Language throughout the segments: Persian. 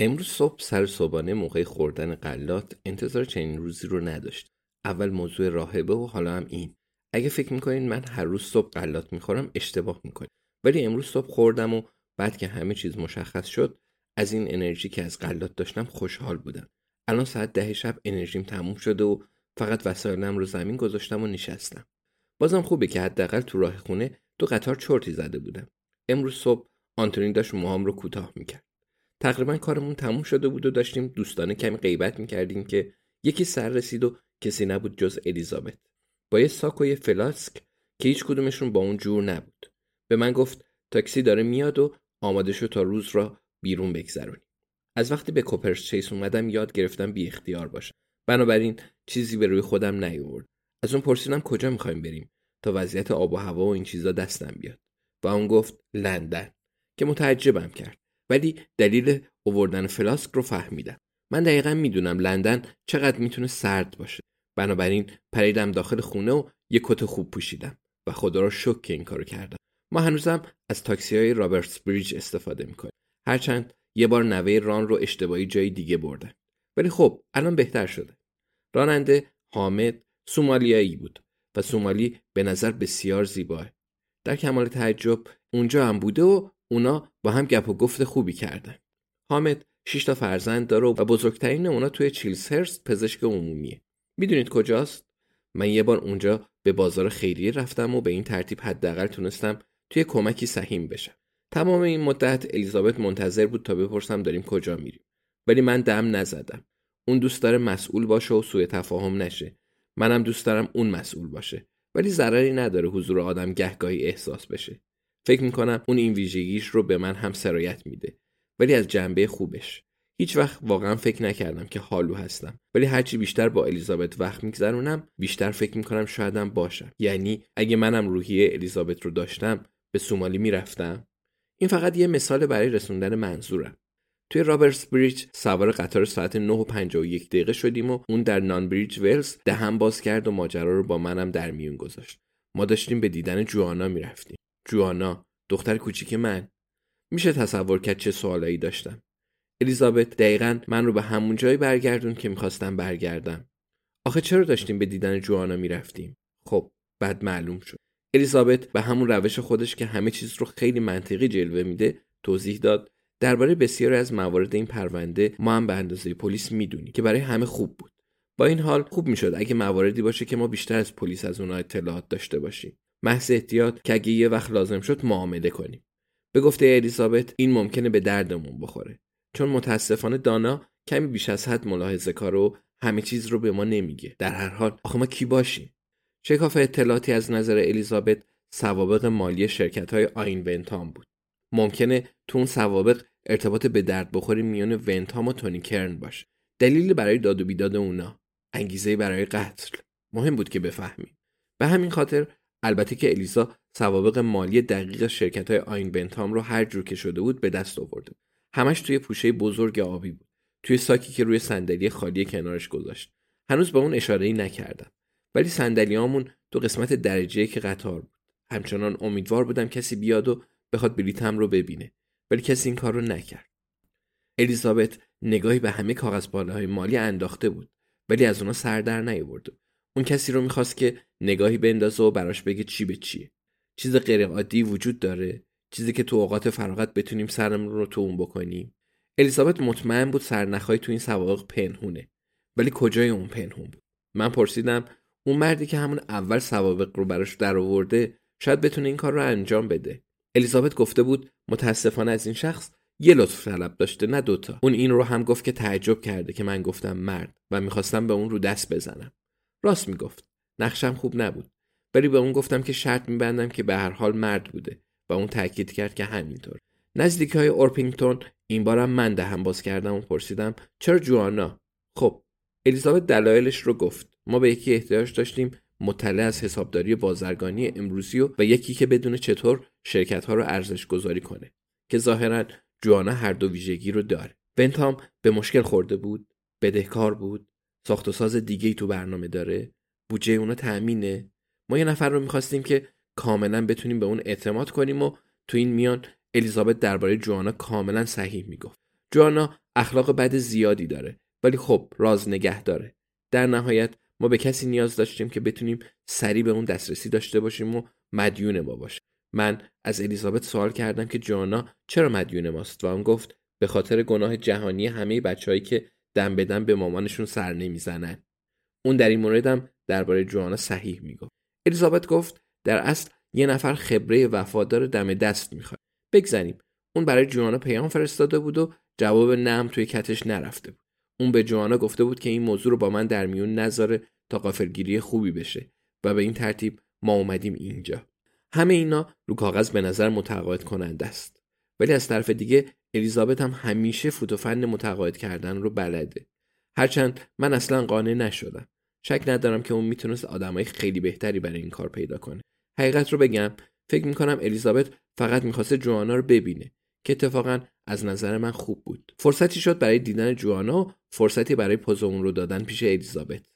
امروز صبح سر صبحانه موقع خوردن قلات انتظار چنین روزی رو نداشت. اول موضوع راهبه و حالا هم این. اگه فکر می‌کنین من هر روز صبح قلات می‌خورم اشتباه می‌کنین. ولی امروز صبح خوردم و بعد که همه چیز مشخص شد از این انرژی که از قلات داشتم خوشحال بودم. الان ساعت ده شب انرژیم تموم شده و فقط وسایلم رو زمین گذاشتم و نشستم. بازم خوبه که حداقل تو راه خونه دو قطار چرتی زده بودم. امروز صبح آنتونی داشت موهام رو کوتاه می‌کرد. تقریبا کارمون تموم شده بود و داشتیم دوستانه کمی غیبت می‌کردیم که یکی سر رسید و کسی نبود جز الیزابت. با یه ساک و یه فلاسک که هیچ کدومشون با اون جور نبود. به من گفت تاکسی داره میاد و آماده شو تا روز را بیرون بگذرونی. از وقتی به کوپرس چیس اومدم یاد گرفتم بی اختیار باشم. بنابراین چیزی به روی خودم نیاورد. از اون پرسیدم کجا می‌خوایم بریم تا وضعیت آب و هوا و این چیزا دستم بیاد. و اون گفت لندن که متعجبم کرد. ولی دلیل اووردن فلاسک رو فهمیدم. من دقیقا می‌دونم لندن چقدر می‌تونه سرد باشه. بنابراین پریدم داخل خونه و یه کت خوب پوشیدم و خدا را شک که این کارو کردم. ما هنوزم از تاکسی های رابرتس بریج استفاده می‌کنیم. هرچند یه بار نوه ران رو اشتباهی جای دیگه بردن. ولی خب الان بهتر شده. راننده حامد سومالیایی بود و سومالی به نظر بسیار زیباه. در کمال تعجب اونجا هم بوده و اونا با هم گپ و گفت خوبی کردن. حامد شش تا فرزند داره و بزرگترین اونا توی چیلسهرست پزشک عمومیه. می‌دونید کجاست؟ من یه بار اونجا به بازار خیریه رفتم و به این ترتیب حداقل تونستم توی کمکی سهیم بشم. تمام این مدت الیزابت منتظر بود تا بپرسم داریم کجا میریم. ولی من دم نزدم. اون دوست داره مسئول باشه و سوء تفاهم نشه. منم دوست دارم اون مسئول باشه. ولی ضرری نداره حضور آدم گهگاهی احساس بشه. فکر می‌کنم اون این ویژگیش رو به من هم سرایت میده. ولی از جنبه خوبش. هیچ وقت واقعا فکر نکردم که حالو هستم. ولی هرچی بیشتر با الیزابت وقت میگذرونم بیشتر فکر می‌کنم شایدم باشم. یعنی اگه منم روحیه الیزابت رو داشتم به سومالی می‌رفتم. این فقط یه مثال برای رسوندن منظورم. توی رابرتس بریج سوار قطار ساعت 9 و 51 دقیقه شدیم و اون در نان بریج ولز دهم باز کرد و ماجرا رو با منم در میون گذاشت. ما داشتیم به دیدن جوانا می‌رفتیم. جوانا دختر کوچیک من. میشه تصور کرد چه سوالایی داشتم. الیزابت دقیقا من رو به همون جایی برگردون که می‌خواستم برگردم. آخه چرا داشتیم به دیدن جوانا می‌رفتیم؟ خب بعد معلوم شد. الیزابت به همون روش خودش که همه چیز رو خیلی منطقی جلوه میده توضیح داد. درباره بسیاری از موارد این پرونده ما هم به اندازه پلیس می‌دونیم که برای همه خوب بود. با این حال خوب می‌شد اگه مواردی باشه که ما بیشتر از پلیس از اونها اطلاعات داشته باشیم. محض احتیاط که اگه یه وقت لازم شد معامله کنیم. به گفته الیزابت این ممکنه به دردمون بخوره. چون متاسفانه دانا کمی بیش از حد ملاحظه کار و همه چیز رو به ما نمیگه. در هر حال آخه ما کی باشیم؟ شکاف اطلاعاتی از نظر الیزابت سوابق مالی شرکت های آین ونتام بود. ممکنه تو اون سوابق ارتباط به درد بخوری میان ونتام و تونی کرن باشه. دلیل برای داد و بیداد اونا. انگیزه برای قتل. مهم بود که بفهمیم. به همین خاطر البته که الیزا سوابق مالی دقیق شرکت های آین بنتام رو هر جور که شده بود به دست آورده. همش توی پوشه بزرگ آبی بود. توی ساکی که روی صندلی خالی کنارش گذاشت. هنوز به اون اشاره ای نکردم. ولی صندلیامون تو قسمت درجه که قطار بود. همچنان امیدوار بودم کسی بیاد و بخواد بلیتم رو ببینه. ولی کسی این کار رو نکرد. الیزابت نگاهی به همه کاغذ های مالی انداخته بود. ولی از اونا سر در نیاورده اون کسی رو می‌خواست که نگاهی بندازه و براش بگه چی به چیه. چیز غیر عادی وجود داره. چیزی که تو اوقات فراغت بتونیم سرمون رو تو اون بکنیم. الیزابت مطمئن بود سرنخهای تو این سوابق پنهونه. ولی کجای اون پنهون بود؟ من پرسیدم اون مردی که همون اول سوابق رو براش درآورده شاید بتونه این کار رو انجام بده. الیزابت گفته بود متاسفانه از این شخص یه لطف طلب داشته نه دوتا. اون این رو هم گفت که تعجب کرده که من گفتم مرد و می‌خواستم به اون رو دست بزنم. راست می‌گفت. نقشم خوب نبود. ولی به اون گفتم که شرط میبندم که به هر حال مرد بوده و اون تاکید کرد که همینطور. نزدیکی های اورپینگتون این بارم من دهم باز کردم و پرسیدم چرا جوانا؟ خب الیزابت دلایلش رو گفت. ما به یکی احتیاج داشتیم مطلع از حسابداری بازرگانی امروزی و, و یکی که بدون چطور شرکت ها رو ارزش گذاری کنه. که ظاهرا جوانا هر دو ویژگی رو داره. بنتام به مشکل خورده بود بدهکار بود. ساخت و ساز دیگه ای تو برنامه داره. بودجه اونا تأمینه. ما یه نفر رو می‌خواستیم که کاملا بتونیم به اون اعتماد کنیم و تو این میان الیزابت درباره جوانا کاملا صحیح می‌گفت. جوانا اخلاق بد زیادی داره ولی خب راز نگه داره. در نهایت ما به کسی نیاز داشتیم که بتونیم سریع به اون دسترسی داشته باشیم و مدیون ما باشیم من از الیزابت سوال کردم که جوانا چرا مدیون ماست و اون گفت به خاطر گناه جهانی همه بچههایی که دم به به مامانشون سر نمی‌زنن اون در این موردم درباره جوانا صحیح می‌گفت. الیزابت گفت در اصل یه نفر خبره وفادار دم دست می‌خواد. بگذنیم اون برای جوانا پیام فرستاده بود و جواب نم توی کتش نرفته بود. اون به جوانا گفته بود که این موضوع رو با من در میون نذاره تا قافلگیری خوبی بشه و به این ترتیب ما اومدیم اینجا. همه اینا رو کاغذ به نظر متقاعد کننده است. ولی از طرف دیگه الیزابت هم همیشه فوتوفن متقاعد کردن رو بلده. هرچند من اصلا قانع نشدم. شک ندارم که اون می‌تونست آدمای خیلی بهتری برای این کار پیدا کنه. حقیقت رو بگم فکر می‌کنم الیزابت فقط می‌خواسته جوانا رو ببینه که اتفاقا از نظر من خوب بود. فرصتی شد برای دیدن جوانا و فرصتی برای پوز اون رو دادن پیش الیزابت.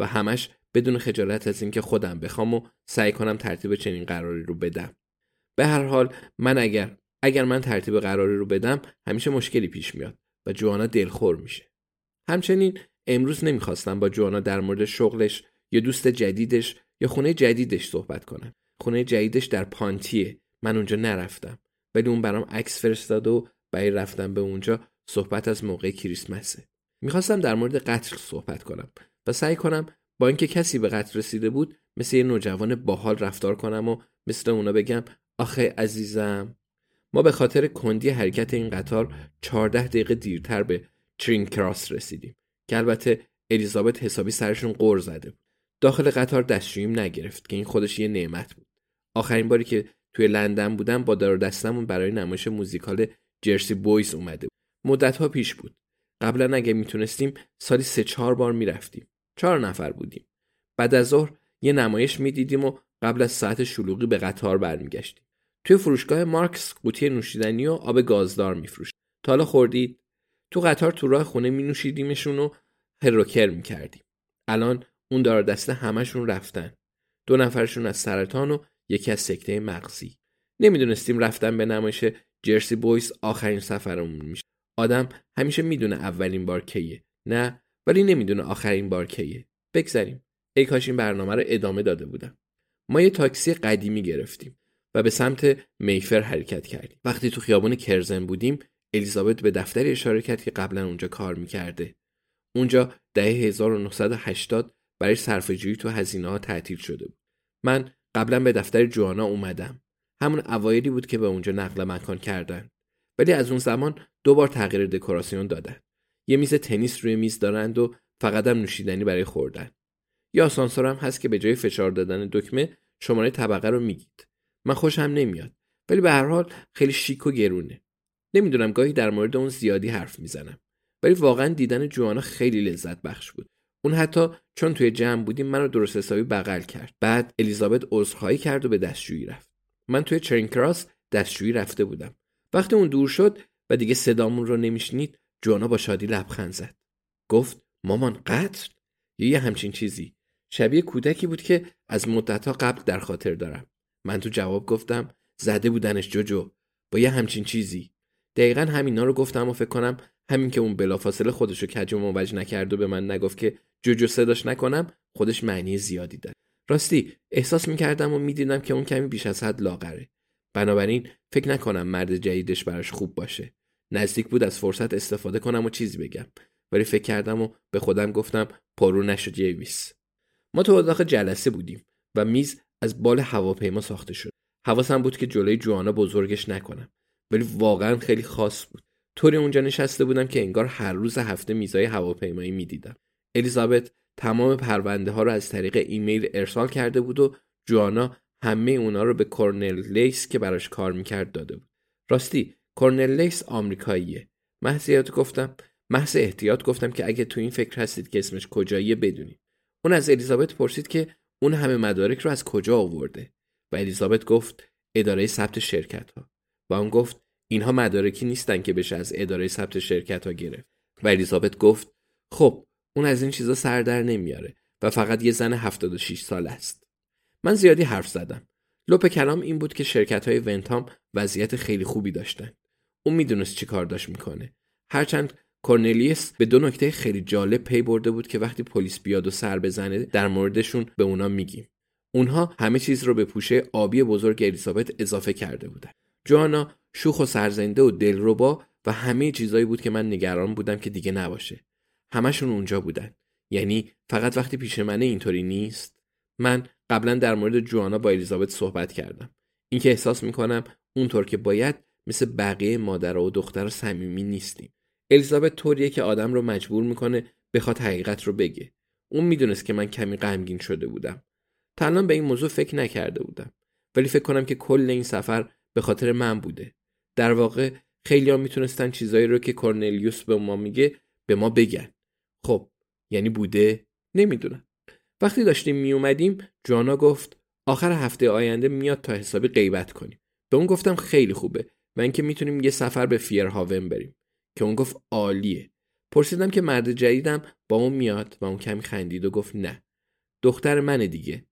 و همش بدون خجالت از اینکه خودم بخوام و سعی کنم ترتیب چنین قراری رو بدم. به هر حال من اگر اگر من ترتیب قراری رو بدم همیشه مشکلی پیش میاد و جوانا دلخور میشه. همچنین امروز نمی‌خواستم با جوانا در مورد شغلش یا دوست جدیدش یا خونه جدیدش صحبت کنم. خونه جدیدش در پانتیه. من اونجا نرفتم. ولی اون برام عکس فرستاد و برای رفتم به اونجا صحبت از موقع کریسمسه. می‌خواستم در مورد قتل صحبت کنم و سعی کنم با اینکه کسی به قتل رسیده بود مثل یه نوجوان باحال رفتار کنم و مثل اونا بگم آخه عزیزم. ما به خاطر کندی حرکت این قطار 14 دقیقه دیرتر به ترین کراس رسیدیم که البته الیزابت حسابی سرشون قور زده بود. داخل قطار دستشوییم نگرفت که این خودش یه نعمت بود. آخرین باری که توی لندن بودم با دار دستمون برای نمایش موزیکال جرسی بویز اومده بود. مدت ها پیش بود. قبلا اگه می‌تونستیم سالی سه چهار بار می‌رفتیم. چهار نفر بودیم. بعد از ظهر یه نمایش می‌دیدیم و قبل از ساعت شلوغی به قطار برمیگشتیم. توی فروشگاه مارکس قوطی نوشیدنی و آب گازدار میفروشت تا حالا خوردید تو قطار تو راه خونه می نوشیدیمشون و هروکر می کردیم. الان اون دار دسته همشون رفتن. دو نفرشون از سرطان و یکی از سکته مغزی. نمی‌دونستیم رفتن به نمایش جرسی بویس آخرین سفرمون میشه. آدم همیشه می‌دونه اولین بار کیه. نه ولی نمی‌دونه آخرین بار کیه. بگذریم. ای کاش این برنامه رو ادامه داده بودم. ما یه تاکسی قدیمی گرفتیم و به سمت میفر حرکت کردیم. وقتی تو خیابان کرزن بودیم الیزابت به دفتری اشاره کرد که قبلا اونجا کار می‌کرده. اونجا دهه 1980 برای صرفه‌جویی تو هزینه ها تعطیل شده بود. من قبلا به دفتر جوانا اومدم. همون اوایلی بود که به اونجا نقل مکان کردن. ولی از اون زمان دو بار تغییر دکوراسیون دادن. یه میز تنیس روی میز دارند و فقط هم نوشیدنی برای خوردن. یا آسانسور هم هست که به جای فشار دادن دکمه شماره طبقه رو میگید. من خوشم نمیاد. ولی به هر حال خیلی شیک و گرونه. نمی‌دونم گاهی در مورد اون زیادی حرف می‌زنم. ولی واقعا دیدن جوانا خیلی لذت بخش بود. اون حتی چون توی جمع بودیم منو درست حسابی بغل کرد. بعد الیزابت عذرخواهی کرد و به دستشویی رفت. من توی چرین کراس دستشویی رفته بودم. وقتی اون دور شد و دیگه صدامون رو نمیشنید جوانا با شادی لبخند زد. گفت مامان قتل؟ یه همچین چیزی. شبیه کودکی بود که از مدتها قبل در خاطر دارم. من تو جواب گفتم زده بودنش جوجو. با یه همچین چیزی. دقیقا همینا رو گفتم و فکر کنم همین که اون بلافاصله خودشو کج و موج نکرد و به من نگفت که جوجو صداش نکنم خودش معنی زیادی داره. راستی احساس می‌کردم و می‌دیدم که اون کمی بیش از حد لاغره. بنابراین فکر نکنم مرد جدیدش براش خوب باشه. نزدیک بود از فرصت استفاده کنم و چیزی بگم. ولی فکر کردم و به خودم گفتم پرو نشد یویس ما تو اتاق جلسه بودیم و میز از بال هواپیما ساخته شد. حواسم بود که جلوی جوانا بزرگش نکنم. ولی واقعا خیلی خاص بود. طوری اونجا نشسته بودم که انگار هر روز هفته میزای هواپیمایی می‌دیدم. الیزابت تمام پرونده ها رو از طریق ایمیل ارسال کرده بود و جوانا همه اونا رو به کورنل لیس که براش کار می‌کرد داده بود. راستی کورنل لیس آمریکاییه. محض گفتم محض احتیاط گفتم که اگه تو این فکر هستید که اسمش کجاییه بدونید. اون از الیزابت پرسید که اون همه مدارک رو از کجا آورده؟ و الیزابت گفت اداره ثبت شرکت ها و اون گفت اینها مدارکی نیستن که بشه از اداره ثبت شرکت ها گرفت. و الیزابت گفت خب اون از این چیزا سر در نمیاره و فقط یه زن 76 سال است. من زیادی حرف زدم. لپ کلام این بود که شرکت های ونتام وضعیت خیلی خوبی داشتن. اون می‌دونست چی کار داشت می‌کنه. هرچند کورنلیس به دو نکته خیلی جالب پی برده بود که وقتی پلیس بیاد و سر بزنه در موردشون به اونا میگیم. اونها همه چیز رو به پوشه آبی بزرگ الیزابت اضافه کرده بودن. جوانا شوخ و سرزنده و دلربا و همه چیزایی بود که من نگران بودم که دیگه نباشه. همشون اونجا بودن. یعنی فقط وقتی پیش منه اینطوری نیست. من قبلا در مورد جوانا با الیزابت صحبت کردم. اینکه احساس می‌کنم اونطور که باید مثل بقیه مادر و دختر صمیمی نیستیم. الیزابت طوریه که آدم رو مجبور می‌کنه بخواد حقیقت رو بگه. اون می‌دونست که من کمی غمگین شده بودم. تا به این موضوع فکر نکرده بودم. ولی فکر کنم که کل این سفر به خاطر من بوده. در واقع خیلی می‌تونستن چیزایی رو که کورنلیوس به ما میگه به ما بگن. خب یعنی بوده؟ نمی‌دونم. وقتی داشتیم میومدیم جوانا گفت آخر هفته آینده میاد تا حسابی غیبت کنیم. به اون گفتم خیلی خوبه. و اینکه می‌تونیم یه سفر به فیرهاون بریم. که اون گفت عالیه. پرسیدم که مرد جدیدم با اون میاد و اون کمی خندید و گفت نه. دختر منه دیگه.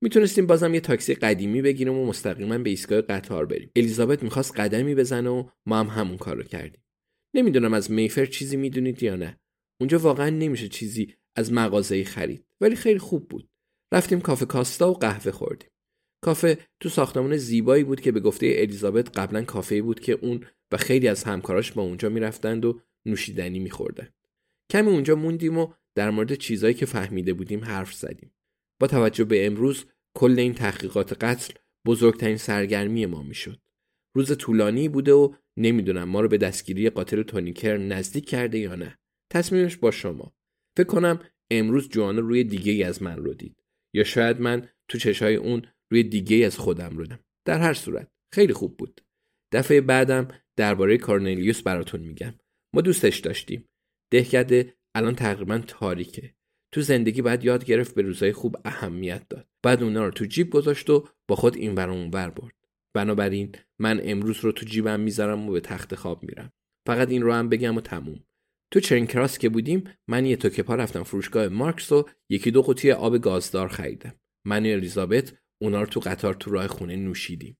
می‌تونستیم بازم یه تاکسی قدیمی بگیریم و مستقیما به ایستگاه قطار بریم. الیزابت می‌خواست قدمی بزنه و ما هم همون کار رو کردیم. نمی‌دونم از میفر چیزی می‌دونید یا نه. اونجا واقعا نمیشه چیزی از مغازه خرید. ولی خیلی خوب بود. رفتیم کافه کاستا و قهوه خوردیم. کافه تو ساختمان زیبایی بود که به گفته الیزابت قبلا کافه بود که اون و خیلی از همکاراش با اونجا می‌رفتند و نوشیدنی میخوردن. کمی اونجا موندیم و در مورد چیزایی که فهمیده بودیم حرف زدیم. با توجه به امروز کل این تحقیقات قتل بزرگترین سرگرمی ما می‌شد. روز طولانی بوده و نمی‌دونم ما رو به دستگیری قاتل تونیکر نزدیک کرده یا نه. تصمیمش با شما. فکر کنم امروز جوان روی دیگه از من رو دید. یا شاید من تو چشای اون روی دیگه از خودم رو دم در هر صورت خیلی خوب بود. دفعه بعدم درباره کارنلیوس براتون میگم. ما دوستش داشتیم. دهکده الان تقریبا تاریکه. تو زندگی باید یاد گرفت به روزای خوب اهمیت داد. بعد اونا رو تو جیب گذاشت و با خود این اون بر برد. بنابراین من امروز رو تو جیبم می‌ذارم و به تخت خواب میرم. فقط این رو هم بگم و تموم. تو چرین کراس که بودیم من یه توکه پا رفتم فروشگاه مارکس و یکی دو قوطی آب گازدار خریدم. من و الیزابت اونا رو تو قطار تو راه خونه نوشیدیم.